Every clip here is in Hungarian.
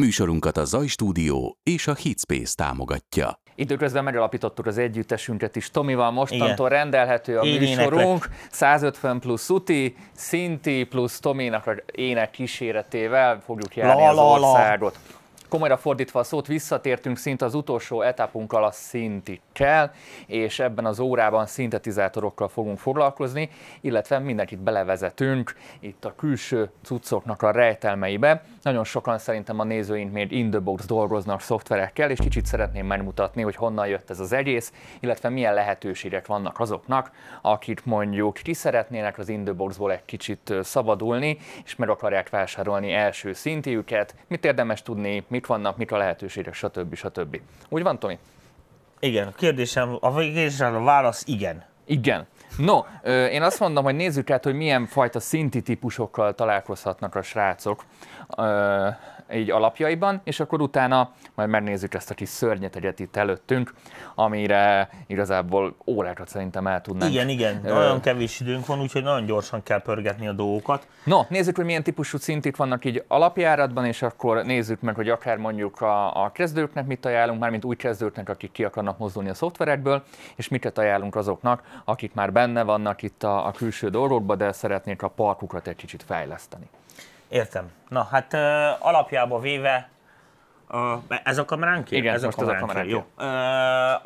Műsorunkat a Zaj Stúdió és a Hitspace támogatja. Időközben megalapítottuk az együttesünket is. Tomival mostantól Igen. rendelhető a Én műsorunk. Éneklek. 150 plusz Uti, Szinti plusz Tominak a ének kíséretével fogjuk járni la, az országot. La, la komolyra fordítva a szót, visszatértünk szinte az utolsó etapunkkal a szintikkel, és ebben az órában szintetizátorokkal fogunk foglalkozni, illetve mindenkit belevezetünk itt a külső cuccoknak a rejtelmeibe. Nagyon sokan szerintem a nézőink még in the box dolgoznak szoftverekkel, és kicsit szeretném megmutatni, hogy honnan jött ez az egész, illetve milyen lehetőségek vannak azoknak, akik mondjuk ki szeretnének az in the boxból egy kicsit szabadulni, és meg akarják vásárolni első szintjüket, mit érdemes tudni, mit vannak, mik a lehetőségek, stb. stb. Úgy van, Tomi? Igen, a kérdésem, a kérdésem a válasz igen. Igen. No, én azt mondom, hogy nézzük át, hogy milyen fajta szinti típusokkal találkozhatnak a srácok így alapjaiban, és akkor utána majd megnézzük ezt a kis szörnyeteget itt előttünk, amire igazából órákat szerintem el tudnánk. Igen, igen, ö... nagyon kevés időnk van, úgyhogy nagyon gyorsan kell pörgetni a dolgokat. No, nézzük, hogy milyen típusú szintik vannak így alapjáratban, és akkor nézzük meg, hogy akár mondjuk a, a kezdőknek mit ajánlunk, mármint új kezdőknek, akik ki akarnak mozdulni a szoftverekből, és miket ajánlunk azoknak, akik már benne vannak itt a, a külső dolgokban, de szeretnék a parkukat egy kicsit fejleszteni. Értem. Na hát uh, alapjába véve, uh, ez a kameránk? Igen, ez a kameránk. A Jó. Uh,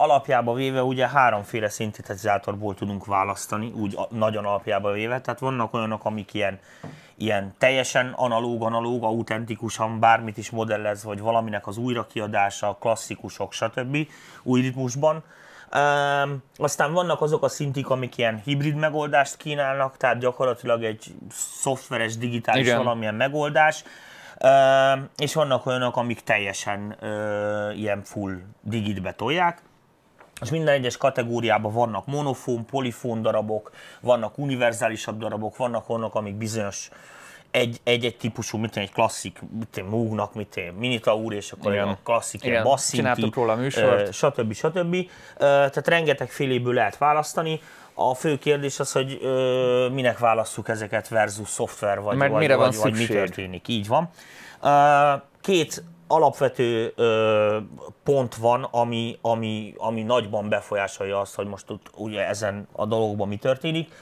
alapjába véve ugye háromféle szintetizátorból tudunk választani, úgy a, nagyon alapjába véve, tehát vannak olyanok, amik ilyen, ilyen teljesen analóg, analóg, autentikusan bármit is modellez, vagy valaminek az újrakiadása, klasszikusok, stb. új ritmusban aztán vannak azok a szintik, amik ilyen hibrid megoldást kínálnak, tehát gyakorlatilag egy szoftveres, digitális Igen. valamilyen megoldás, és vannak olyanok, amik teljesen ilyen full digitbe tolják. És minden egyes kategóriában vannak monofón, polifón darabok, vannak univerzálisabb darabok, vannak olyanok, amik bizonyos egy, egy-egy típusú, mint egy klasszik, mint egy Moognak, mint egy Minitaur, és akkor Igen. egy klasszik, Igen. ilyen basszinti, róla műsort. stb. stb. Tehát rengeteg féléből lehet választani. A fő kérdés az, hogy ö, minek válasszuk ezeket versus szoftver, vagy, Mert vagy, mire vagy, van vagy mi történik. Így van. Két alapvető ö, pont van, ami, ami, ami nagyban befolyásolja azt, hogy most ugye ezen a dologban mi történik.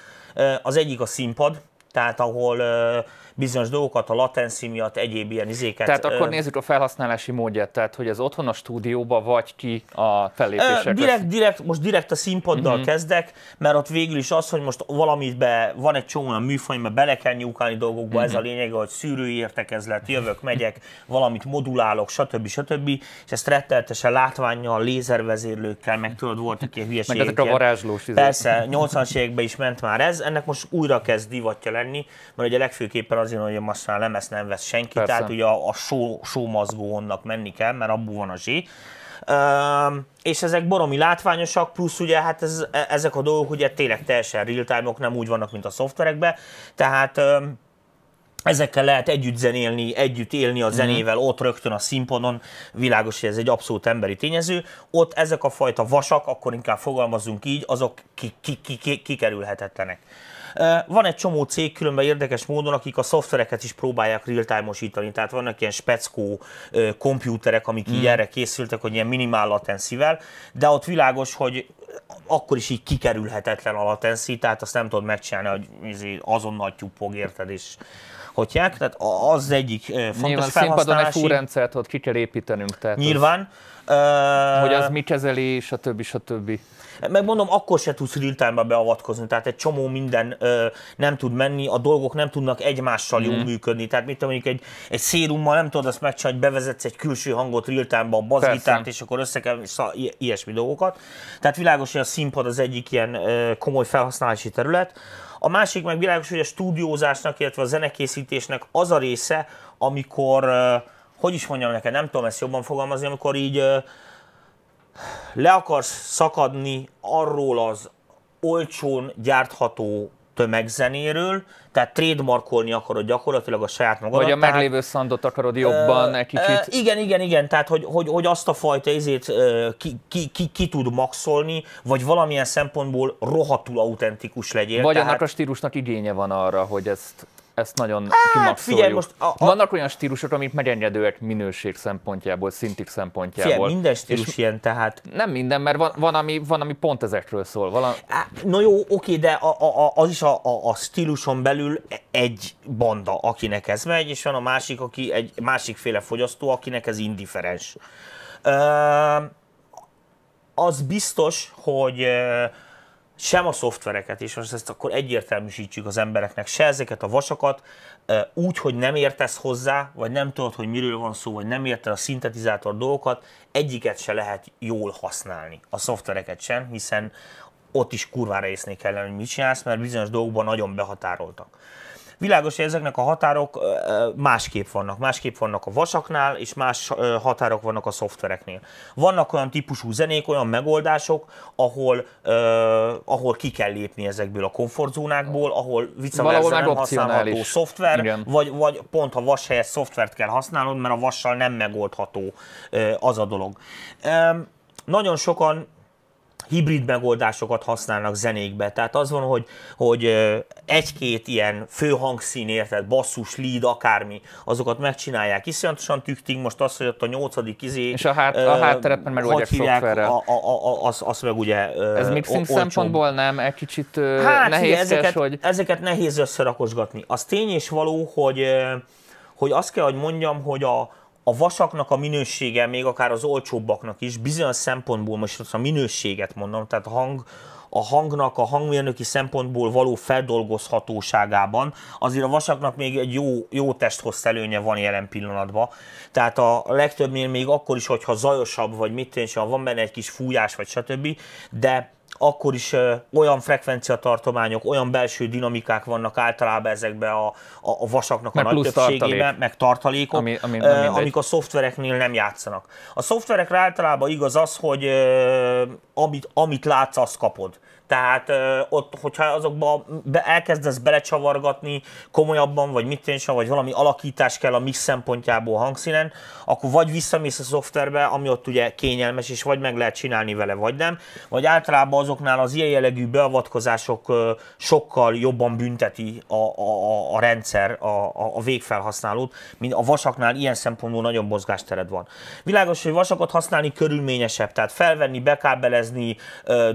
Az egyik a színpad, tehát ahol bizonyos dolgokat a latency miatt, egyéb ilyen izéket. Tehát akkor nézzük a felhasználási módját, tehát hogy az otthon a stúdióba vagy ki a fellépésekre? Direkt, direkt, most direkt a színpaddal uh-huh. kezdek, mert ott végül is az, hogy most valamit be, van egy csomó olyan műfaj, mert bele kell nyúkálni dolgokba, uh-huh. ez a mhm. lényeg, hogy szűrői értekezlet, jövök, megyek, valamit modulálok, stb. stb. És ezt retteltesen látványjal, lézervezérlőkkel, meg tudod, voltak ilyen hülyeségek. Meg ezek a varázslós Persze, 80-as években is ment már ez, ennek most újra kezd divatja lenni, mert ugye legfőképpen azért, hogy most már lemezt nem vesz senki, Persze. tehát ugye a, a show, show menni kell, mert abból van a zsé. Uh, és ezek boromi látványosak, plusz ugye hát ez, e, ezek a dolgok ugye tényleg teljesen real time nem úgy vannak, mint a szoftverekben, tehát uh, ezekkel lehet együtt zenélni, együtt élni a mhm. zenével, ott rögtön a színpadon, világos, hogy ez egy abszolút emberi tényező. Ott ezek a fajta vasak, akkor inkább fogalmazunk így, azok kikerülhetetlenek. Ki, ki, ki van egy csomó cég különben érdekes módon, akik a szoftvereket is próbálják real-time-osítani, tehát vannak ilyen speckó komputerek, amik mm. így erre készültek, hogy ilyen minimál latencivel, de ott világos, hogy akkor is így kikerülhetetlen a latenci, tehát azt nem tudod megcsinálni, hogy izé azonnal tyúpog, érted, és hogyják, tehát az egyik fontos Nyilván színpadon egy fúrendszert ott ki kell építenünk. Tehát Nyilván. Az, hogy az mi kezeli, stb. stb. Megmondom, akkor se tudsz real beavatkozni, tehát egy csomó minden ö, nem tud menni, a dolgok nem tudnak egymással mm. jól mhm. működni. Tehát mit mondjuk egy, egy szérummal nem tudod azt megcsinálni, hogy bevezetsz egy külső hangot real a bazgitárt, és akkor össze kell, szá, ilyesmi dolgokat. Tehát világos, hogy a színpad az egyik ilyen ö, komoly felhasználási terület. A másik meg világos, hogy a stúdiózásnak, illetve a zenekészítésnek az a része, amikor, hogy is mondjam neked, nem tudom ezt jobban fogalmazni, amikor így le akarsz szakadni arról az olcsón gyártható tömegzenéről, tehát trademarkolni akarod gyakorlatilag a saját magadat. Vagy a tehát, meglévő szandot akarod jobban egy kicsit. Uh, igen, igen, igen, tehát hogy, hogy, hogy azt a fajta izét uh, ki, ki, ki, ki tud maxolni, vagy valamilyen szempontból rohadtul autentikus legyél. Vagy tehát... annak a stílusnak igénye van arra, hogy ezt ezt nagyon hát, kimaxoljuk. Figyelj, most a, a... Vannak olyan stílusok, amik megengedőek minőség szempontjából, szintik szempontjából. Figyelj, minden stílus és ilyen, tehát... Nem minden, mert van, van, ami, van ami pont ezekről szól. Vala... No jó, oké, de a, a, az is a, a, a stíluson belül egy banda, akinek ez megy, és van a másik, aki egy másikféle fogyasztó, akinek ez indiferens. Az biztos, hogy uh, sem a szoftvereket, és most ezt akkor egyértelműsítsük az embereknek, se ezeket a vasakat, úgy, hogy nem értesz hozzá, vagy nem tudod, hogy miről van szó, vagy nem érted a szintetizátor dolgokat, egyiket se lehet jól használni, a szoftvereket sem, hiszen ott is kurvára észnék kellene, hogy mit csinálsz, mert bizonyos dolgokban nagyon behatároltak. Világos, hogy ezeknek a határok másképp vannak. Másképp vannak a vasaknál, és más határok vannak a szoftvereknél. Vannak olyan típusú zenék, olyan megoldások, ahol, ahol ki kell lépni ezekből a komfortzónákból, ahol vice nem használható szoftver, vagy, vagy pont a vas helyett szoftvert kell használnod, mert a vassal nem megoldható az a dolog. Nagyon sokan hibrid megoldásokat használnak zenékbe. Tehát az van, hogy, hogy egy-két ilyen főhangszín, érted, basszus, lead, akármi, azokat megcsinálják. Iszonyatosan tüktig most az, hogy ott a nyolcadik izé... És a, hát, a hátterepen megoldják szoftverrel. A, a, a, az, az meg ugye Ez mixing szempontból nem egy kicsit hát, nehéz, ezeket, hogy... ezeket nehéz összerakosgatni. Az tény és való, hogy, hogy azt kell, hogy mondjam, hogy a, a vasaknak a minősége, még akár az olcsóbbaknak is, bizonyos szempontból, most a minőséget mondom, tehát a hang, a hangnak, a hangmérnöki szempontból való feldolgozhatóságában, azért a vasaknak még egy jó, jó testhossz előnye van jelen pillanatban. Tehát a legtöbbnél még akkor is, hogyha zajosabb, vagy mit tényleg, van benne egy kis fújás, vagy stb., de akkor is olyan frekvenciatartományok, olyan belső dinamikák vannak általában ezekbe a, a, a vasaknak meg a nagy többségében, tartalék. meg tartalékok, ami, ami, ö, amik a szoftvereknél nem játszanak. A szoftverekre általában igaz az, hogy amit, amit látsz, azt kapod. Tehát ö, ott, hogyha azokba be, elkezdesz belecsavargatni komolyabban, vagy mit sem, vagy valami alakítás kell a mix szempontjából hangszínen, akkor vagy visszamész a szoftverbe, ami ott ugye kényelmes, és vagy meg lehet csinálni vele, vagy nem, vagy általában azoknál az ilyen jellegű beavatkozások sokkal jobban bünteti a, a, a rendszer, a, a, a végfelhasználót, mint a vasaknál ilyen szempontból nagyon mozgástered van. Világos, hogy vasakat használni körülményesebb, tehát felvenni, bekábelezni,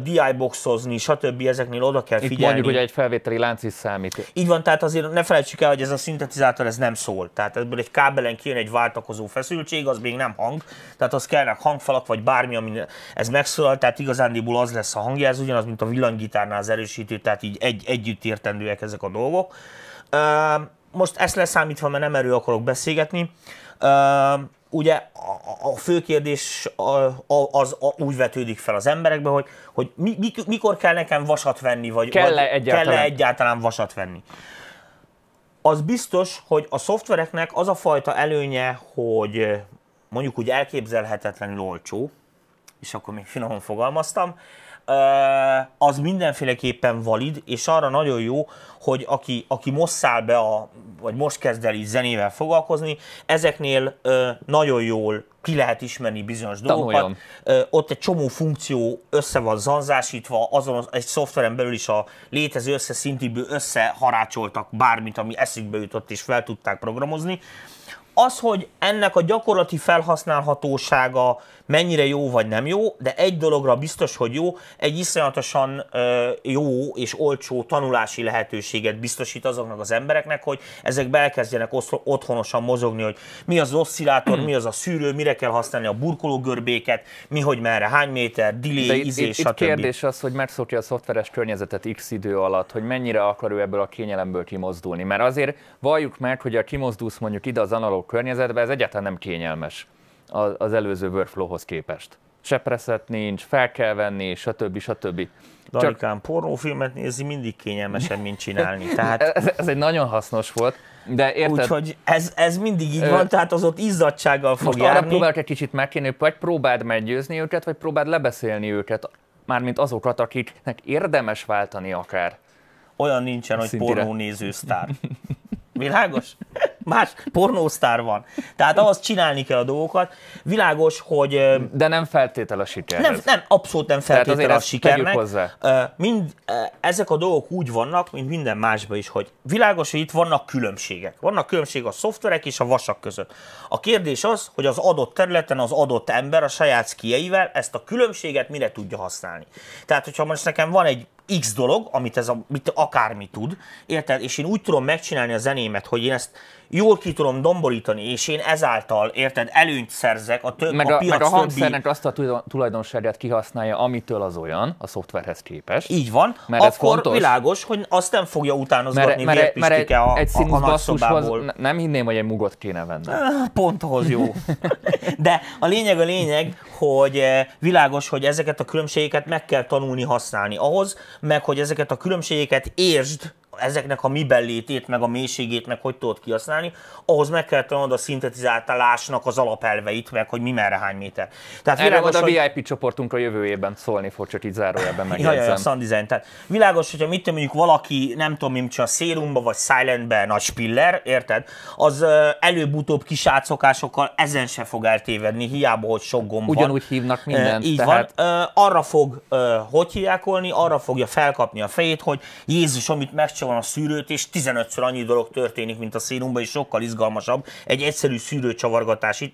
DI-boxozni, stb. ezeknél oda kell figyelni. Itt mondjuk, hogy egy felvételi lánc is számít. Így van, tehát azért ne felejtsük el, hogy ez a szintetizátor ez nem szól. Tehát ebből egy kábelen kijön egy váltakozó feszültség, az még nem hang. Tehát az kellnek hangfalak, vagy bármi, ami ez megszólal, tehát igazándiból az lesz a hangja, ez ugyanaz, mint a villanygitárnál az erősítő, tehát így egy, együtt értendőek ezek a dolgok. Most ezt leszámítva, mert nem erről akarok beszélgetni ugye a, a fő kérdés az a, úgy vetődik fel az emberekbe, hogy, hogy mi, mi, mikor kell nekem vasat venni, vagy kell-e egyáltalán? kell egyáltalán vasat venni. Az biztos, hogy a szoftvereknek az a fajta előnye, hogy mondjuk úgy elképzelhetetlenül olcsó, és akkor még finoman fogalmaztam, az mindenféleképpen valid, és arra nagyon jó, hogy aki, aki most száll be, a, vagy most kezd el így zenével foglalkozni, ezeknél nagyon jól ki lehet ismerni bizonyos dolgokat. Ott egy csomó funkció össze van zanzásítva, azon egy szoftveren belül is a létező összeszintiből összeharácsoltak bármit, ami eszükbe jutott, és fel tudták programozni. Az, hogy ennek a gyakorlati felhasználhatósága mennyire jó vagy nem jó, de egy dologra biztos, hogy jó, egy iszonyatosan jó és olcsó tanulási lehetőséget biztosít azoknak az embereknek, hogy ezek elkezdjenek otthonosan mozogni, hogy mi az oszcillátor, mi az a szűrő, mire kell használni a burkológörbéket, mi, hogy merre, hány méter, delay, izé, itt, stb. Itt kérdés az, hogy megszokja a szoftveres környezetet x idő alatt, hogy mennyire akar ő ebből a kényelemből kimozdulni. Mert azért valljuk meg, hogy a kimozdulsz mondjuk ide az analóg környezetbe, ez egyáltalán nem kényelmes az előző workflowhoz képest. Se preset nincs, fel kell venni, stb. stb. Danikám, Csak... pornófilmet nézi mindig kényelmesebb, mint csinálni. Tehát... ez, ez egy nagyon hasznos volt. De érted? Úgyhogy ez, ez mindig így van, tehát az ott izzadsággal fog Most járni. arra próbálok egy kicsit megkérni, vagy próbáld meggyőzni őket, vagy próbáld lebeszélni őket, mármint azokat, akiknek érdemes váltani akár. Olyan nincsen, hogy pornónéző sztár. Világos? Más pornósztár van. Tehát ahhoz csinálni kell a dolgokat. Világos, hogy... De nem feltétel a siker. Nem, nem, abszolút nem feltétel a sikernek. Hozzá. Mind, ezek a dolgok úgy vannak, mint minden másban is, hogy világos, hogy itt vannak különbségek. Vannak különbségek a szoftverek és a vasak között. A kérdés az, hogy az adott területen az adott ember a saját szkieivel ezt a különbséget mire tudja használni. Tehát, hogyha most nekem van egy X dolog, amit ez a, mit akármi tud, érted? És én úgy tudom megcsinálni a zenémet, hogy én ezt jól ki tudom domborítani, és én ezáltal, érted, előnyt szerzek a, több, meg a, a piac meg a hangszernek többi... azt a tulajdonságát kihasználja, amitől az olyan, a szoftverhez képest. Így van, mert akkor ez fontos. világos, hogy azt nem fogja utánozgatni mert, mert, mert egy, a, egy a, a basszushoz nem hinném, hogy egy mugot kéne venni. Pont ahhoz jó. De a lényeg a lényeg, hogy eh, világos, hogy ezeket a különbségeket meg kell tanulni használni. Ahhoz, meg hogy ezeket a különbségeket értsd, ezeknek a miben létét, meg a mélységét, meg hogy tudod kihasználni, ahhoz meg kell tanulnod a szintetizálásnak az alapelveit, meg hogy mi merre hány méter. Tehát Erről világos, a hogy... VIP csoportunk a jövő évben szólni fog, csak így zárójelben megjegyzem. Ja, ja, design. Tehát világos, hogyha mit mondjuk valaki, nem tudom, mint a Serumba vagy Silentbe nagy spiller, érted? Az előbb-utóbb kis átszokásokkal ezen se fog eltévedni, hiába, hogy sok gomb Ugyanúgy van. hívnak mindent. Így tehát... van. Arra fog, hogy hívjákolni, arra fogja felkapni a fejét, hogy Jézus, amit megcsinál van a szűrőt, és 15-ször annyi dolog történik, mint a színumban, és sokkal izgalmasabb. Egy egyszerű szűrőcsavargatás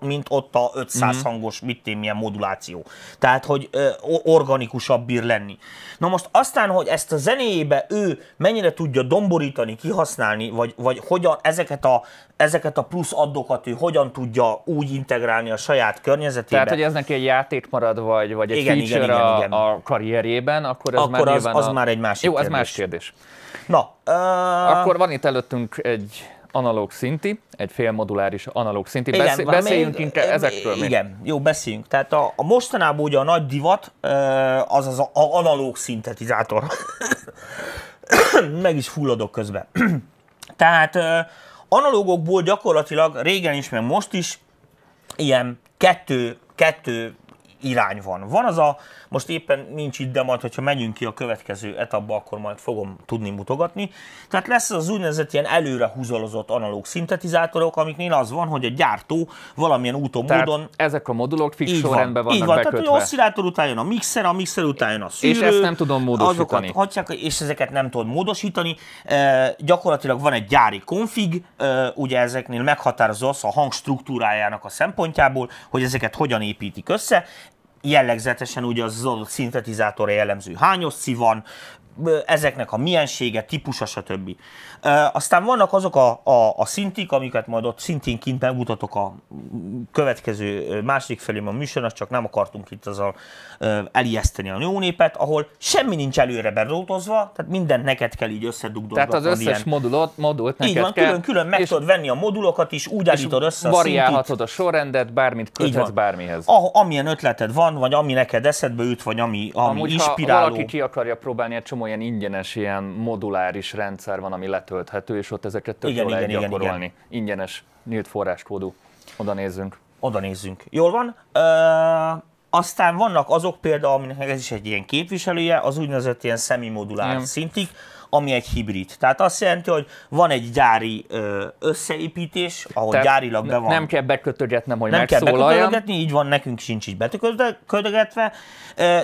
mint ott a 500 mm. hangos, mit én, milyen moduláció. Tehát, hogy ö, organikusabb bír lenni. Na most aztán, hogy ezt a zenéjébe ő mennyire tudja domborítani, kihasználni, vagy, vagy hogyan ezeket a, ezeket a plusz addokat ő hogyan tudja úgy integrálni a saját környezetébe. Tehát, hogy ez neki egy játék marad, vagy, vagy egy igen, feature igen, igen, igen. A, a karrierjében, akkor ez akkor már az, az a... már egy másik Jó, kérdés. az más kérdés. Na, uh... Akkor van itt előttünk egy analóg szinti, egy félmoduláris analóg szinti. Igen, Beszél, beszéljünk még, inkább ezekről Igen, még. jó, beszéljünk. Tehát a, a mostanában ugye a nagy divat az az a, a analóg szintetizátor. Meg is fulladok közben. Tehát analógokból gyakorlatilag régen is, meg most is ilyen kettő, kettő irány van. Van az a most éppen nincs itt, de majd, hogyha megyünk ki a következő etapba, akkor majd fogom tudni mutogatni. Tehát lesz az úgynevezett ilyen előre húzalozott analóg szintetizátorok, amiknél az van, hogy a gyártó valamilyen úton, Tehát módon... ezek a modulok fix sorrendben vannak így van. bekötve. Tehát, hogy oszcillátor után jön a mixer, a mixer után jön a szűrő. És ezt nem tudom módosítani. Azokat hagyják, és ezeket nem tudod módosítani. E, gyakorlatilag van egy gyári konfig, e, ugye ezeknél meghatározó az a hang struktúrájának a szempontjából, hogy ezeket hogyan építik össze jellegzetesen ugye az adott szintetizátorra jellemző hányoszi van, ezeknek a miensége, típusa, stb. Aztán vannak azok a, a, a szintik, amiket majd ott szintén kint megmutatok a következő második felében a műsornak, csak nem akartunk itt azzal elijeszteni a népet, ahol semmi nincs előre berótozva, tehát mindent neked kell így összedugdolni. Tehát az összes ilyen... modulot, modult neked így van, kell. külön-külön meg tudod venni a modulokat is, úgy állítod össze a variálhatod a sorrendet, bármit köthetsz bármihez. Ah, amilyen ötleted van, vagy ami neked eszedbe üt, vagy ami, ami Amúgy, inspiráló. Ha valaki ki akarja próbálni, egy csomó ilyen ingyenes, ilyen moduláris rendszer van, ami letölthető, és ott ezeket tök igen, jól igen, lehet igen, gyakorolni. Igen. Ingyenes, nyílt forráskódú. Oda nézzünk. Oda nézzünk. Jól van. Uh, aztán vannak azok például, aminek ez is egy ilyen képviselője, az úgynevezett ilyen szemimodulár szintik, ami egy hibrid. Tehát azt jelenti, hogy van egy gyári összeépítés, ahol Tehát gyárilag be van. Nem kell bekötögetnem, hogy Nem kell bekötögetni, így van, nekünk sincs így bekötögetve,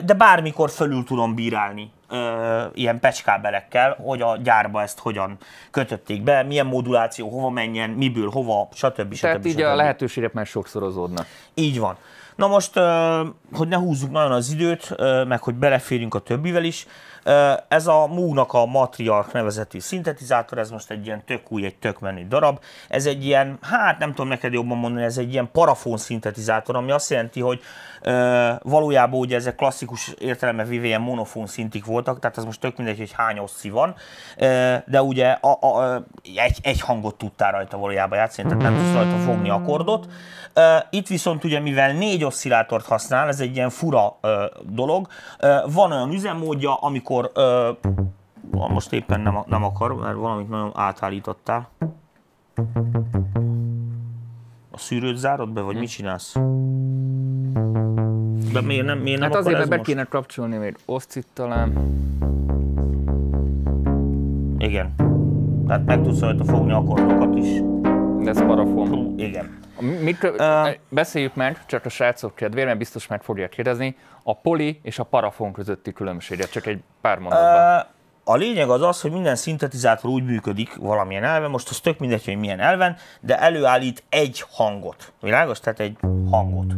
de bármikor fölül tudom bírálni ö, ilyen pecskábelekkel, hogy a gyárba ezt hogyan kötötték be, milyen moduláció, hova menjen, miből, hova, stb. Tehát stb. így stb. a lehetőségek már sokszorozódnak. Így van. Na most, hogy ne húzzuk nagyon az időt, meg hogy beleférjünk a többivel is, ez a Moog-nak a Matriarch nevezetű szintetizátor, ez most egy ilyen tök új, egy tök menő darab. Ez egy ilyen, hát nem tudom neked jobban mondani, ez egy ilyen parafon szintetizátor, ami azt jelenti, hogy valójában ugye ezek klasszikus értelemben véve ilyen monofon szintik voltak, tehát ez most tök mindegy, hogy hány oszci van, de ugye a, a, egy, egy hangot tudtál rajta valójában játszani, tehát nem tudsz rajta fogni akkordot. Itt viszont ugye, mivel négy oszcillátort használ, ez egy ilyen fura dolog, van olyan üzemmódja, amikor most éppen nem, nem akar, mert valamit nagyon átállítottál. A szűrőt zárod be, vagy mit csinálsz? De miért nem, miért nem hát azért, mert be kéne kapcsolni még oszcit talán. Igen. Tehát meg tudsz rajta fogni akkordokat is. De ez parafon. Igen. Mit, uh, beszéljük meg, csak a srácok kedvére, mert biztos meg fogják kérdezni, a poli és a parafon közötti különbséget, csak egy pár mondatban. Uh, a lényeg az az, hogy minden szintetizátor úgy működik valamilyen elven, most az tök mindegy, hogy milyen elven, de előállít egy hangot. Világos? Tehát egy hangot.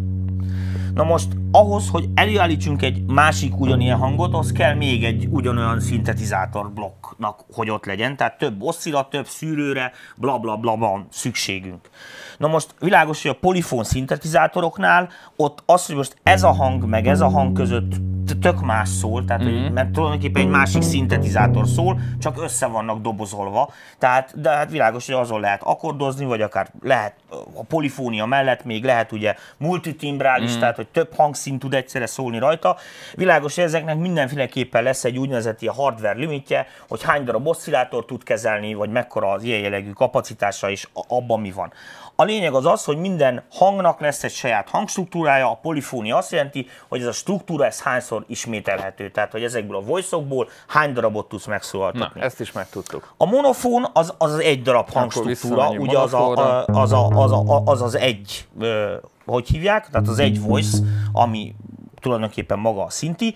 Na most ahhoz, hogy előállítsunk egy másik ugyanilyen hangot, az kell még egy ugyanolyan szintetizátor blokknak, hogy ott legyen. Tehát több oszcillat, több szűrőre, bla bla bla van szükségünk. Na most világos, hogy a polifón szintetizátoroknál ott az, hogy most ez a hang meg ez a hang között tök más szól, tehát, mm-hmm. hogy, mert tulajdonképpen egy másik szintetizátor szól, csak össze vannak dobozolva, tehát, de hát világos, hogy azon lehet akkordozni, vagy akár lehet a polifónia mellett még lehet ugye multitimbrális, mm. tehát hogy több hangszín tud egyszerre szólni rajta. Világos, hogy ezeknek mindenféleképpen lesz egy úgynevezett ilyen hardware limitje, hogy hány darab oszcillátor tud kezelni, vagy mekkora az ilyen jellegű kapacitása, és abban mi van. A lényeg az az, hogy minden hangnak lesz egy saját hangstruktúrája, a polifónia azt jelenti, hogy ez a struktúra ez hányszor ismételhető, tehát hogy ezekből a voice hány darabot tudsz megszólaltatni. Na, ezt is megtudtuk. A monofón az az, az egy darab hangstruktúra, ugye az, a, az, a, az, a, az az egy, hogy hívják, tehát az egy voice, ami tulajdonképpen maga a szinti.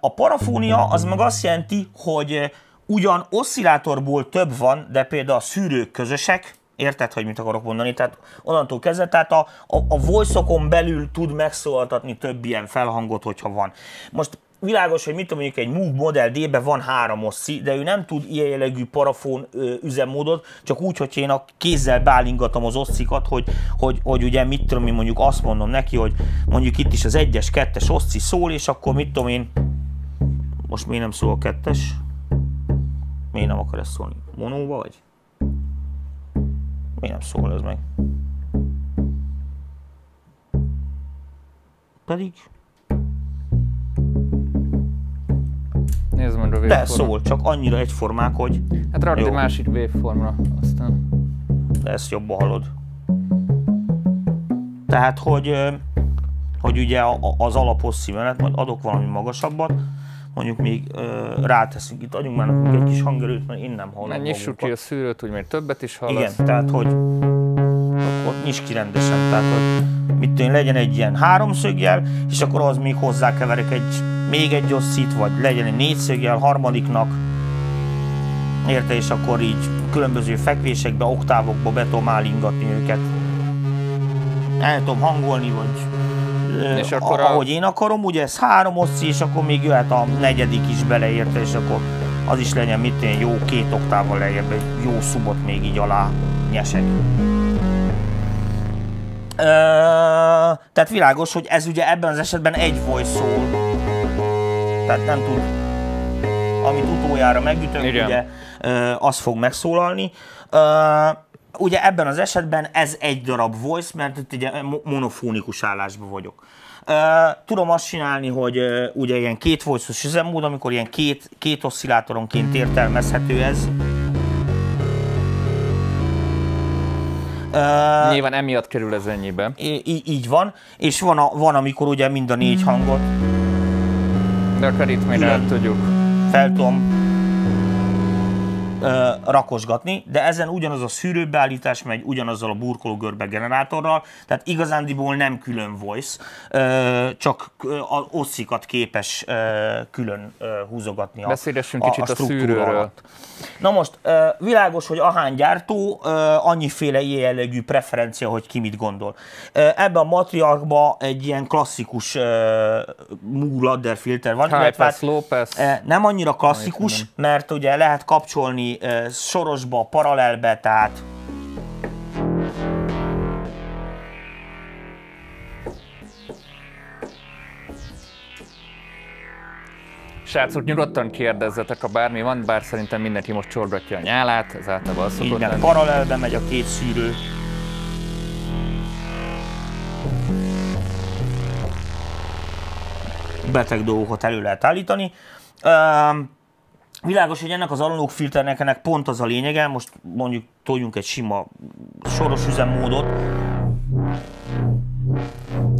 A parafónia az meg azt jelenti, hogy ugyan oszcillátorból több van, de például a szűrők közösek, Érted, hogy mit akarok mondani? Tehát onnantól kezdve, tehát a, a, a voice belül tud megszólaltatni több ilyen felhangot, hogyha van. Most világos, hogy mit tudom mondjuk egy Moog Model D-be van három osszi, de ő nem tud ilyen jellegű parafon ö, üzemmódot, csak úgy, hogy én a kézzel bálingatom az osszikat, hogy, hogy, hogy ugye mit tudom én mondjuk azt mondom neki, hogy mondjuk itt is az egyes, kettes osszi szól, és akkor mit tudom én, most miért nem szól a kettes? Miért nem akar ezt szólni? Monóba vagy? Miért nem szól ez meg? Pedig... Nézd meg a De szól, csak annyira egyformák, hogy... Hát rakd egy másik waveformra, aztán... De ezt jobban hallod. Tehát, hogy, hogy ugye az alapos menet, majd adok valami magasabbat, mondjuk még ö, ráteszünk, itt adjunk már nekünk egy kis hangerőt, mert én nem hallom Menj nyissuk ki a szűrőt, hogy még többet is hallasz. Igen, tehát hogy akkor nyis ki rendesen, tehát hogy mit tudom, legyen egy ilyen háromszögjel, és akkor az még hozzákeverek egy, még egy osszit, vagy legyen egy négyszögjel harmadiknak, érte, és akkor így különböző fekvésekbe, oktávokba be tudom őket. El tudom hangolni, vagy és akkor a... ahogy én akarom, ugye ez három oszci, és akkor még jöhet a negyedik is beleérte, és akkor az is legyen mit én jó két oktával lejjebb, egy jó szubot még így alá nyesek. Ö, tehát világos, hogy ez ugye ebben az esetben egy voice szól. Tehát nem tud, amit utoljára megütök, Igen. ugye, az fog megszólalni. Ugye ebben az esetben ez egy darab voice, mert itt ugye monofónikus állásban vagyok. Tudom azt csinálni, hogy ugye ilyen két voice-os üzemmód, amikor ilyen két, két oszcillátoronként értelmezhető ez. Uh, Nyilván emiatt kerül ez ennyibe. Í- így van, és van, a, van, amikor ugye mind a négy hangot. De el tudjuk. Fel tudom ö, rakosgatni, de ezen ugyanaz a szűrőbeállítás megy ugyanazzal a burkológörbe generátorral, tehát igazándiból nem külön voice, ö, csak az osszikat képes ö, külön ö, húzogatni a, Beszélgessünk a, kicsit a, a szűrőről. Alatt. Na most ö, világos, hogy ahány gyártó, ö, annyiféle jellegű preferencia, hogy ki mit gondol. Ö, ebben a matriarkban egy ilyen klasszikus ö, Moog ladder filter van, High pass, low pass. nem annyira klasszikus, mert ugye lehet kapcsolni sorosba, paralelbe, tehát Srácok, nyugodtan kérdezzetek, ha bármi van, bár szerintem mindenki most csorgatja a nyálát, ez általában az szokott lenni. paralelbe megy a két szűrő. Beteg dolgokat elő lehet állítani. Világos, hogy ennek az analóg filternek ennek pont az a lényege, most mondjuk toljunk egy sima soros üzemmódot.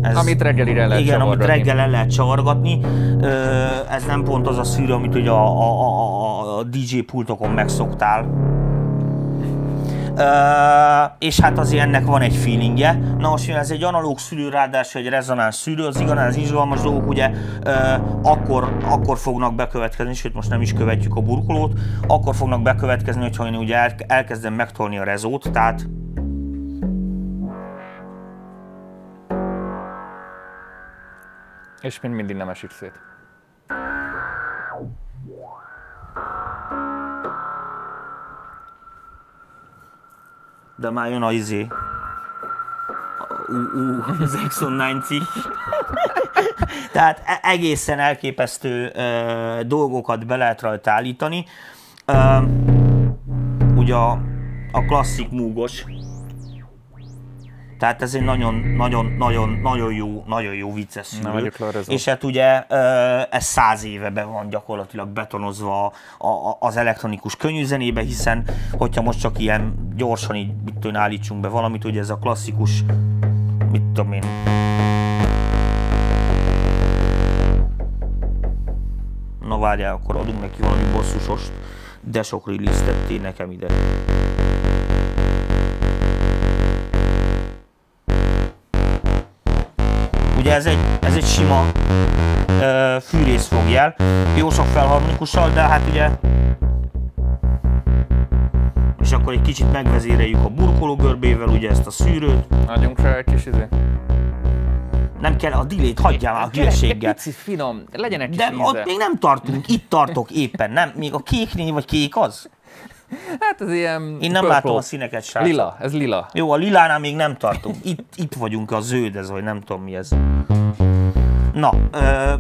Ez, amit reggelire lehet Igen, csavargatni. amit reggel el lehet csavargatni. Ez nem pont az a szűrő, amit ugye a, a, a, a DJ pultokon megszoktál és hát azért ennek van egy feelingje. Na most, mivel ez egy analóg szűrő, ráadásul egy rezonáns szűrő, az igazán az izgalmas dolgok ugye akkor, akkor fognak bekövetkezni, sőt most nem is követjük a burkolót, akkor fognak bekövetkezni, hogyha én ugye elkezdem megtolni a rezót, tehát És mind mindig nem esik szét. De már jön a izé. Az Exxon 90. Tehát e- egészen elképesztő uh, dolgokat be lehet rajta állítani. Uh, ugye a, a klasszik múgos, tehát ez egy nagyon, nagyon, nagyon, nagyon jó, nagyon jó vicces szűrő. És hát ugye ez száz éve be van gyakorlatilag betonozva az elektronikus könnyűzenébe, hiszen hogyha most csak ilyen gyorsan így mit tudom, állítsunk be valamit, ugye ez a klasszikus, mit tudom én, Na várjál, akkor adunk neki valami bosszusost, de sok release nekem ide. Ugye ez egy, ez egy sima uh, fűrészfogjel, jó sok felharmonikussal, de hát ugye és akkor egy kicsit megvezéreljük a burkoló görbével ugye ezt a szűrőt. Adjunk rá egy kis izé. Nem kell, a dilét hagyjál már a hülyeséggel. Pici, finom, legyen egy kis De íze. ott még nem tartunk, itt tartok éppen, nem? Még a kéknél vagy kék az? Hát ez ilyen... Én nem purple. látom a színeket, srácok. Lila, ez lila. Jó, a lilánál még nem tartunk. Itt, itt vagyunk a zöld, ez vagy nem tudom mi ez. Na, ö,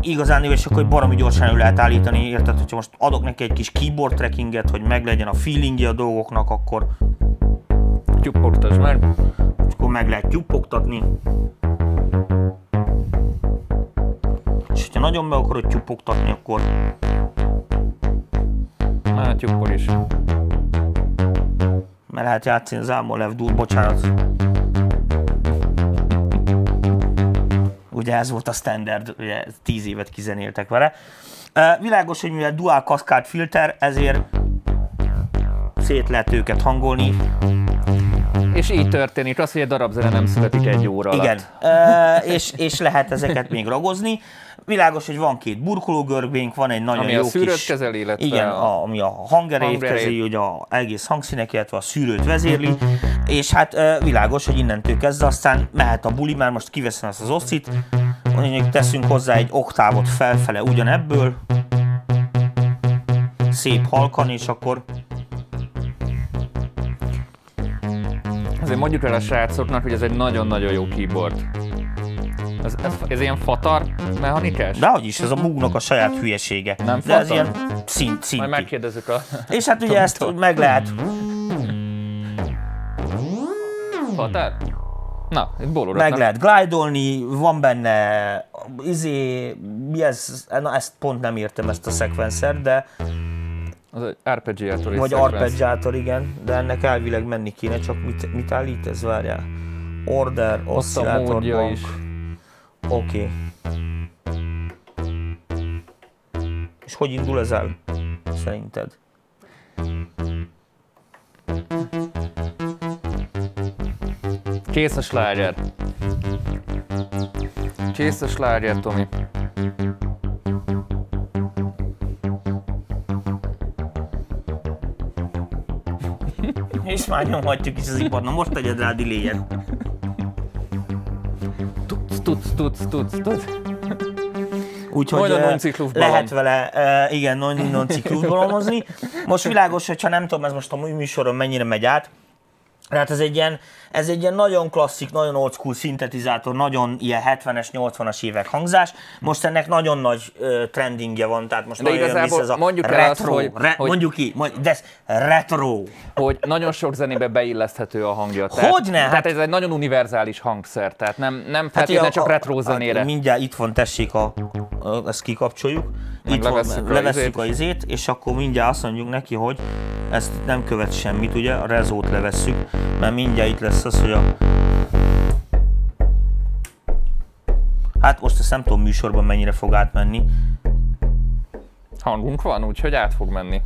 igazán és akkor baromi gyorsan el lehet állítani, érted? Hogyha most adok neki egy kis keyboard trackinget, hogy meglegyen a feelingje a dolgoknak, akkor... Tyuppogtasd már. Akkor meg lehet tyuppogtatni. És hogyha nagyon meg akarod tyuppogtatni, akkor Látjuk is. Mert lehet játszani az Ámolev Dur, bocsánat. Ugye ez volt a standard, ugye 10 évet kizenéltek vele. Világos, hogy mivel dual cascade filter, ezért szét lehet őket hangolni. És így történik. Az, hogy egy darab zene nem születik egy óra alatt. Igen, és, és lehet ezeket még ragozni. Világos, hogy van két burkológörbénk, van egy nagyon ami jó a szűrőt kis... kezeli, illetve igen, a, ami a hangerét kezeli, hogy a egész hangszínek, illetve a szűrőt vezérli, és hát világos, hogy innentől kezdve aztán mehet a buli, már most kiveszem ezt az oszcit, mondjuk teszünk hozzá egy oktávot felfele ugyanebből, szép halkan, és akkor Azért mondjuk el a srácoknak, hogy ez egy nagyon-nagyon jó keyboard. Ez, ez, ez ilyen fatar mechanikás? hogy is, ez a múgnak a saját hülyesége. Nem De ez ilyen szint, szinti. Majd megkérdezzük a... És hát ugye ezt meg lehet... Fatar? Na, itt Meg lehet glide van benne izé, mi ez, na ezt pont nem értem ezt a szekvenszer, de az egy arpeggiátor Vagy arpeggiátor, igen, de ennek elvileg menni kéne, csak mit, mit állít ez, várjál? Order, bank. Is. Oké. Okay. És hogy indul ez el? Szerinted? Kész a sláger. Kész a sláger, Tomi. És már nyomhatjuk is az ipar. Na most tegyed rá a tudsz, tudsz, tudsz, tudsz. Úgyhogy lehet vele, igen, non-ciklusbalomozni. Most világos, hogyha nem tudom, ez most a műsoron mennyire megy át, tehát ez egy ilyen, ez egy ilyen nagyon klasszik, nagyon old school szintetizátor, nagyon ilyen 70-es, 80-as évek hangzás. Most ennek nagyon nagy uh, trendingje van, tehát most de nagyon igazából ez a mondjuk retro, azt, hogy, re, hogy, mondjuk ki, mondj, de ez retro. Hogy nagyon sok zenébe beilleszthető a hangja. Tehát, Hogyne? Tehát hát, ez egy nagyon univerzális hangszer, tehát nem, nem hát feltétlenül csak retro zenére. Hát mindjárt itt van, tessék, a, a, ezt kikapcsoljuk, itt levesszük, van, a levesszük izét. izét, és akkor mindjárt azt mondjuk neki, hogy ezt nem követ semmit, ugye, a rezót levesszük, mert mindjárt itt lesz az, hogy a Hát most ezt nem tudom műsorban mennyire fog átmenni. Hangunk van, úgyhogy át fog menni.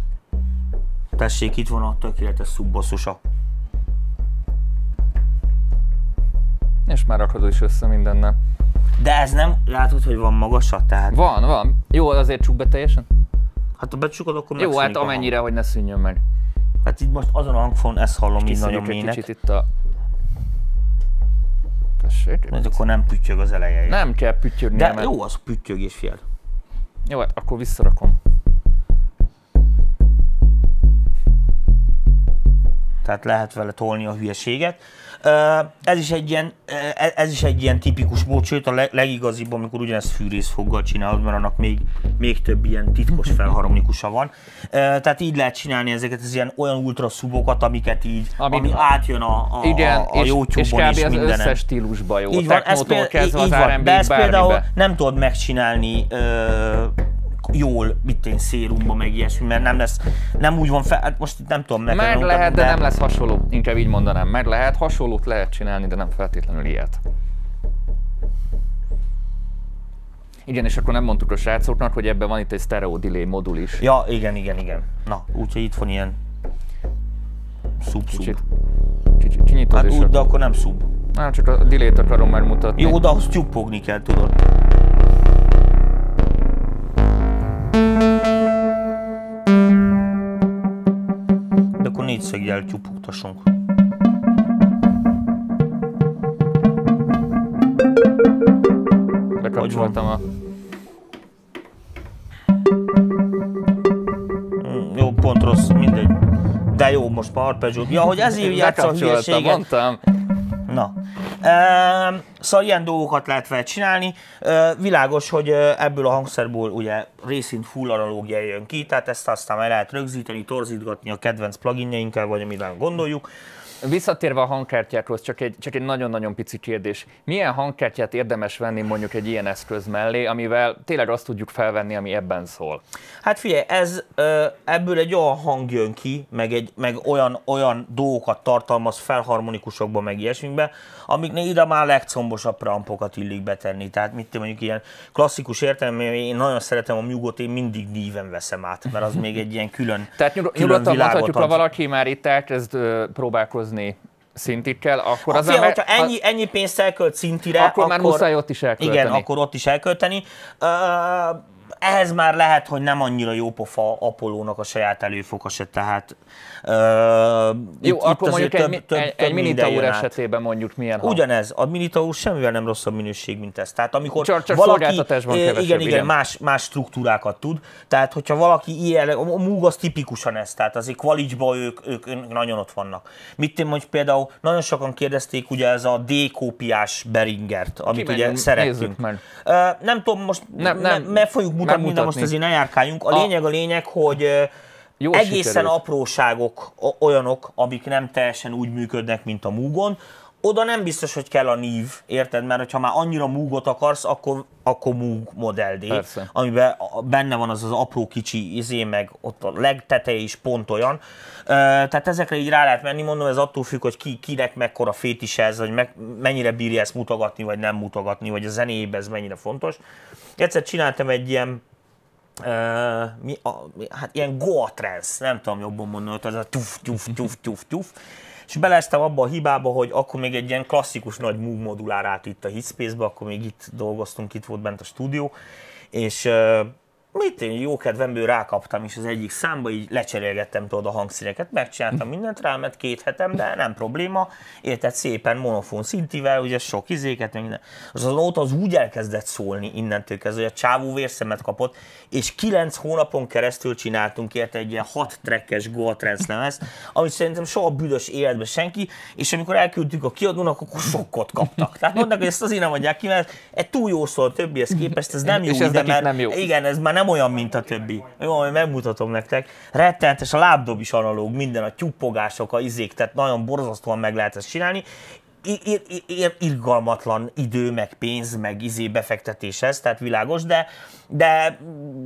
Tessék, itt van a tökéletes szubbosszusa. És már akad is össze mindennel. De ez nem, látod, hogy van magasat, tehát... Van, van. Jó, azért csuk be teljesen? Hát ha becsukod, akkor Jó, hát amennyire, hogy ne szűnjön meg. Hát itt most azon a hangfon ezt hallom, mint nagyon mélynek. kicsit itt a... Tessék. Mert akkor nem püttyög az eleje. Nem kell püttyögni. De mert... jó, az püttyögés, fiad. Jó, hát akkor visszarakom. Tehát lehet vele tolni a hülyeséget. Ez is egy ilyen, e, ez is egy ilyen tipikus mód, sőt a legigazibb, amikor ugyanezt fűrészfoggal csinálod, mert annak még, még több ilyen titkos felharmonikusa van. Tehát így lehet csinálni ezeket az ilyen olyan ultraszubokat, amiket így, Ami, ami átjön a, a, igen, a, a YouTube-on és, és kb. az összes stílusba jó. Így van, ez kezdve így az van, de ezt például nem tudod megcsinálni jól, mit én szérumba, meg ilyesmi, mert nem lesz, nem úgy van fel, hát most itt nem tudom meg. Meg lehet, de, de nem lesz hasonló, inkább így mondanám, meg lehet, hasonlót lehet csinálni, de nem feltétlenül ilyet. Igen, és akkor nem mondtuk a srácoknak, hogy ebben van itt egy stereo delay modul is. Ja, igen, igen, igen. Na, úgyhogy itt van ilyen sub, sub. Kicsit, kicsit kinyitod Hát úgy, de akkor nem sub. Na, csak a delay-t akarom már mutatni. Jó, de ahhoz tyúpogni kell, tudod. Négyszögjel tyupogtassunk. Bekapcsoltam a... Mm, jó, pont rossz, mindegy. De jó, most már arpeggio. Ja, hogy ezért játsz a hülyeséget. mondtam. Na. Szóval ilyen dolgokat lehet vele csinálni. Világos, hogy ebből a hangszerből ugye részint full analógia jön ki, tehát ezt aztán már lehet rögzíteni, torzítgatni a kedvenc pluginjeinkkel, vagy amivel gondoljuk. Visszatérve a hangkártyákhoz, csak egy, csak egy nagyon-nagyon pici kérdés. Milyen hangkártyát érdemes venni mondjuk egy ilyen eszköz mellé, amivel tényleg azt tudjuk felvenni, ami ebben szól? Hát figyelj, ez, ebből egy olyan hang jön ki, meg, egy, meg olyan, olyan dolgokat tartalmaz felharmonikusokban, meg ilyesmibe, amiknél ide már legcombosabb preampokat illik betenni. Tehát mit mondjuk ilyen klasszikus értelemben, én nagyon szeretem a nyugot, én mindig níven veszem át, mert az még egy ilyen külön Tehát nyug- külön nyugodtan mondhatjuk, ha valaki már itt elkezd próbálkozni szintikkel, akkor az Fia, hogyha ennyi, ennyi pénzt elkölt szintire, akkor, akkor már muszáj ott is elkölteni. Igen, akkor ott is elkölteni. Uh, ehhez már lehet, hogy nem annyira jó pofa Apollónak a saját előfoka se, tehát Jó, itt, akkor itt mondjuk egy, több, egy, több egy Minitaur esetében mondjuk milyen hang? Ugyanez, a Minitaur semmivel nem rosszabb minőség, mint ez. Tehát amikor csak, csak valaki, igen, igen, igen, más, más struktúrákat tud, tehát hogyha valaki ilyen, a Moog az tipikusan ez, tehát azért kvalicsban ők, ők, ők nagyon ott vannak. Mit én mondjuk például, nagyon sokan kérdezték ugye ez a D-kópiás Beringert, amit Kimenjünk, ugye szerettünk. Nem tudom, most nem, nem, mert fogjuk mutatni, de most azért ne járkáljunk. A, a lényeg a lényeg, hogy jó egészen sikerült. apróságok olyanok, amik nem teljesen úgy működnek, mint a Moogon. Oda nem biztos, hogy kell a nív, érted? Mert ha már annyira Moogot akarsz, akkor, akkor Moog Model D, Persze. amiben benne van az az apró kicsi izé, meg ott a legteteje is pont olyan. Tehát ezekre így rá lehet menni, mondom, ez attól függ, hogy ki, kinek mekkora fétis ez, hogy meg, mennyire bírja ezt mutogatni, vagy nem mutogatni, vagy a zenéjében ez mennyire fontos. Egyszer csináltam egy ilyen Mi, a, mi, hát ilyen Goa nem tudom jobban mondani, az a tuf, tuf, tuf, tuf, tuf, és beleztem abba a hibába, hogy akkor még egy ilyen klasszikus nagy move modulár át itt a Hitspace-be, akkor még itt dolgoztunk, itt volt bent a stúdió, és uh, mit én jó kedvemből rákaptam, és az egyik számba így lecserélgettem tudod a hangszíneket, megcsináltam mindent, ráment két hetem, de nem probléma, érted szépen monofon szintivel, ugye sok izéket, minden. Az a nóta az úgy elkezdett szólni innentől kezdve, hogy a csávó vérszemet kapott, és kilenc hónapon keresztül csináltunk érte egy ilyen hat trekkes Goa lemez, amit szerintem soha büdös életben senki, és amikor elküldtük a kiadónak, akkor sokkot kaptak. Tehát mondták, hogy ezt azért nem adják ki, mert egy túl jó szól többihez képest, ez nem jó, és ez ide, mert nem jó. igen, ez már nem olyan, mint a többi. Jó, megmutatom nektek. Rettenetes, a lábdob is analóg, minden, a tyúppogások, a izék, tehát nagyon borzasztóan meg lehet ezt csinálni. Ir- ir- irgalmatlan idő, meg pénz, meg izé befektetéshez, tehát világos, de, de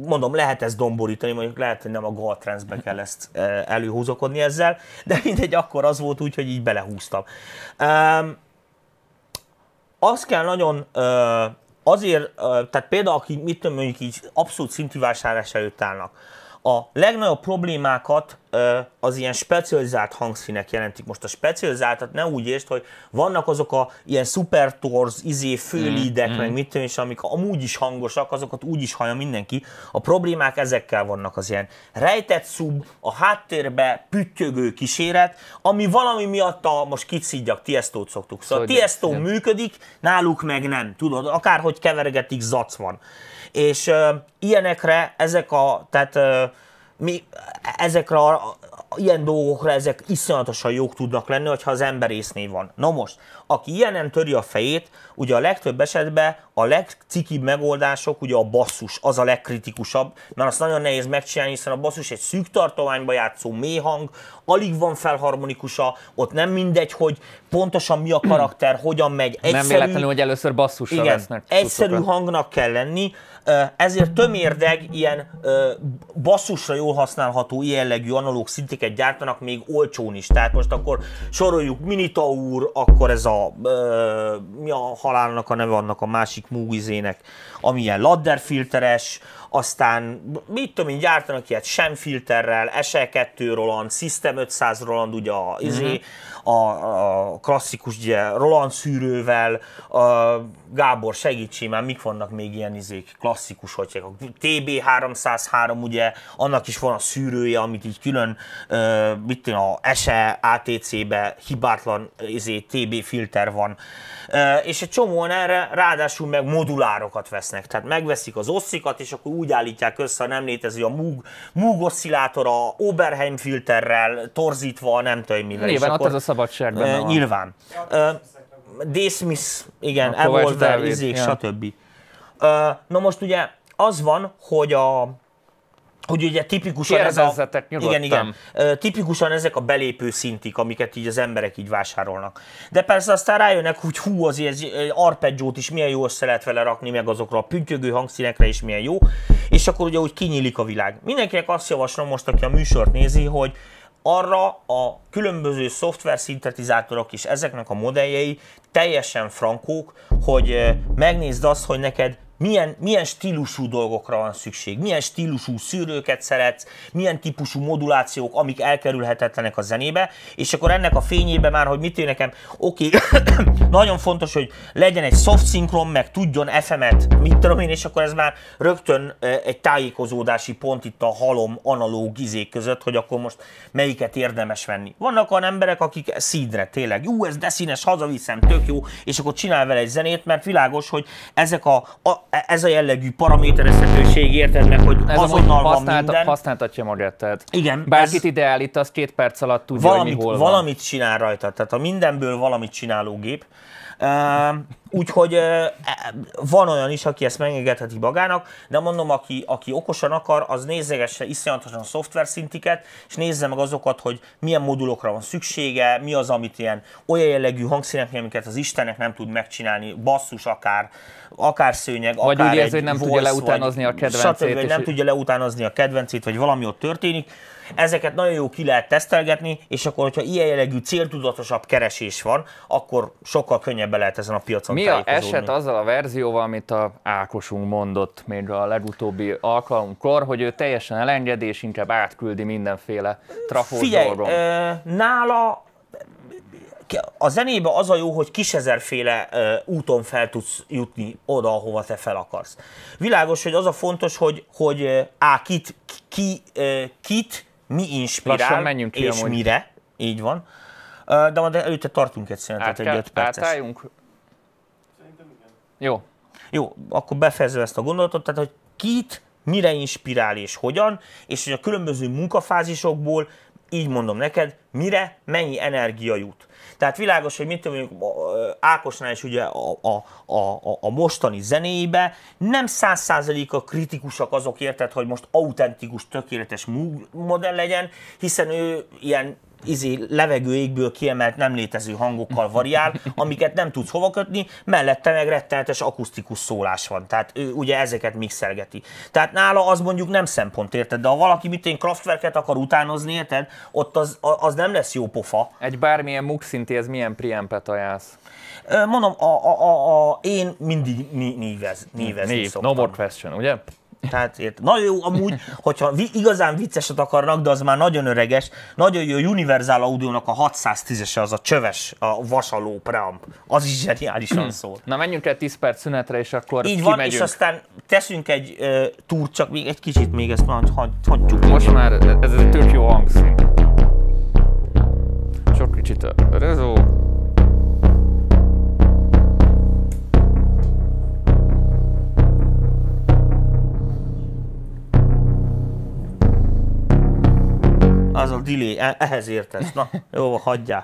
mondom, lehet ezt domborítani, mondjuk lehet, hogy nem a Galtransbe kell ezt e, előhúzokodni ezzel, de mindegy, akkor az volt úgy, hogy így belehúztam. Um, azt kell nagyon uh, azért, tehát például, akik mit tudom, mondjuk így abszolút szintű vásárlás előtt állnak, a legnagyobb problémákat az ilyen specializált hangszínek jelentik. Most a specializáltat ne úgy értsd, hogy vannak azok a ilyen supertors, izé, főlídek, mm, meg mm. mit tudom, és amik amúgy is hangosak, azokat úgy is hallja mindenki. A problémák ezekkel vannak az ilyen rejtett szub, a háttérbe püttyögő kíséret, ami valami miatt a, most kicszígyak, Tiestót szoktuk. Szóval szóval Tiesto működik, náluk meg nem. Tudod, akárhogy kevergetik, zac van. És ilyenekre ezek a, tehát mi ezekre a, ilyen dolgokra ezek iszonyatosan jók tudnak lenni, hogyha az ember észnél van. Na most, aki ilyenen töri a fejét, ugye a legtöbb esetben a legcikibb megoldások, ugye a basszus, az a legkritikusabb, mert azt nagyon nehéz megcsinálni, hiszen a basszus egy szűk tartományba játszó méhang, alig van felharmonikusa, ott nem mindegy, hogy pontosan mi a karakter, hogyan megy. Egyszerű, nem véletlenül, hogy először basszusra igen, vesznek. Egyszerű hangnak kell lenni, ezért tömérdeg ilyen basszusra jól használható jellegű analóg szintiket gyártanak még olcsón is. Tehát most akkor soroljuk Minitaur, akkor ez a mi a halálnak a neve annak a másik múgizének, ami ilyen ladderfilteres, aztán mit tudom én, gyártanak ilyet sem filterrel, SE2 Roland, System 500 Roland, ugye a, mm-hmm. a, a klasszikus ugye, Roland szűrővel, a, Gábor segítsél már, mik vannak még ilyen izék, klasszikus, hogy a TB303, ugye, annak is van a szűrője, amit így külön, uh, mit tudom, a SE ATC-be hibátlan izé, TB filter van, uh, és egy csomóan erre ráadásul meg modulárokat vesznek, tehát megveszik az osszikat, és akkor úgy állítják össze, nem létező a Moog, Moog oszcillátor a Oberheim filterrel torzítva, nem tudom mivel. Nyilván ott ez a szabadság benne uh, Nyilván. Uh, D. Smith, igen, Evolver, izék, ja. stb. Na most ugye az van, hogy a hogy ugye tipikusan ez a, igen, igen, tipikusan ezek a belépő szintik, amiket így az emberek így vásárolnak. De persze aztán rájönnek, hogy hú, azért egy arpeggiót is milyen jó össze lehet vele rakni, meg azokra a püntyögő hangszínekre is milyen jó, és akkor ugye úgy kinyílik a világ. Mindenkinek azt javaslom most, aki a műsort nézi, hogy arra a különböző szoftver szintetizátorok és ezeknek a modelljei teljesen frankók, hogy megnézd azt, hogy neked milyen, milyen stílusú dolgokra van szükség, milyen stílusú szűrőket szeretsz, milyen típusú modulációk, amik elkerülhetetlenek a zenébe, és akkor ennek a fényébe már, hogy mit nekem, oké, okay, nagyon fontos, hogy legyen egy soft szinkron, meg tudjon FM-et, mit tudom én, és akkor ez már rögtön egy tájékozódási pont itt a halom analóg izék között, hogy akkor most melyiket érdemes venni. Vannak olyan emberek, akik szídre tényleg, jó, ez színes, hazaviszem, tök jó, és akkor csinál vele egy zenét, mert világos, hogy ezek a, a ez a jellegű paraméterezhetőség, érted meg, hogy ez azonnal van használt, minden. Használtatja magát, tehát Igen, bárkit ide állítasz, két perc alatt tudja, valamit, hogy hol Valamit van. csinál rajta, tehát a mindenből valamit csináló gép. Úgyhogy e, van olyan is, aki ezt megengedheti magának, de mondom, aki, aki okosan akar, az nézegesse iszonyatosan szoftver szintiket, és nézze meg azokat, hogy milyen modulokra van szüksége, mi az, amit ilyen olyan jellegű hangszínek, amiket az Istennek nem tud megcsinálni, basszus akár, akár szőnyeg, vagy akár úgy érzi, hogy nem tudja leutánozni a kedvencét. Stb, vagy nem tudja leutánozni a kedvencét, vagy valami ott történik ezeket nagyon jó ki lehet tesztelgetni, és akkor, hogyha ilyen jellegű céltudatosabb keresés van, akkor sokkal könnyebben lehet ezen a piacon Mi a eset azzal a verzióval, amit a Ákosunk mondott még a legutóbbi alkalomkor, hogy ő teljesen elengedi, és inkább átküldi mindenféle trafós Figyelj, dolgon. nála a zenébe az a jó, hogy kisezerféle uh, úton fel tudsz jutni oda, ahova te fel akarsz. Világos, hogy az a fontos, hogy, hogy uh, á, kit, ki, uh, kit mi inspirál, menjünk ki, és amúgy. mire, így van. De majd előtte tartunk egy szünetet, egy 5 perces. Átálljunk? Jó. Jó, akkor befejezve ezt a gondolatot, tehát hogy kit, mire inspirál és hogyan, és hogy a különböző munkafázisokból, így mondom neked, mire mennyi energia jut. Tehát világos, hogy mit tudom, Ákosnál is ugye a, a, a, a mostani zenébe nem száz százaléka kritikusak azok érted, hogy most autentikus, tökéletes modell legyen, hiszen ő ilyen izé, levegő égből kiemelt nem létező hangokkal variál, amiket nem tudsz hova kötni, mellette meg rettenetes akusztikus szólás van. Tehát ő ugye ezeket mixelgeti. Tehát nála az mondjuk nem szempont, érted? De ha valaki mit én Kraftwerket akar utánozni, érted? Ott az, az nem lesz jó pofa. Egy bármilyen mux ez milyen preampet ajánlsz? Mondom, a, a, a, a, én mindig névez, névezni Név, szoktam. No more question, ugye? Tehát ért. Nagyon jó amúgy, hogyha vi- igazán vicceset akarnak, de az már nagyon öreges, nagyon jó Universal Audio-nak a 610-ese, az a csöves, a vasaló preamp. Az is zseniálisan szól. Na menjünk el 10 perc szünetre, és akkor Így van, kimegyünk. és aztán teszünk egy uh, túrt, csak még egy kicsit még ezt már hagy, hagyjuk. Most már ez egy tök jó hangszín. Csak kicsit a rezó. Az a delay, e- ehhez értesz. Na, jó, hagyjál.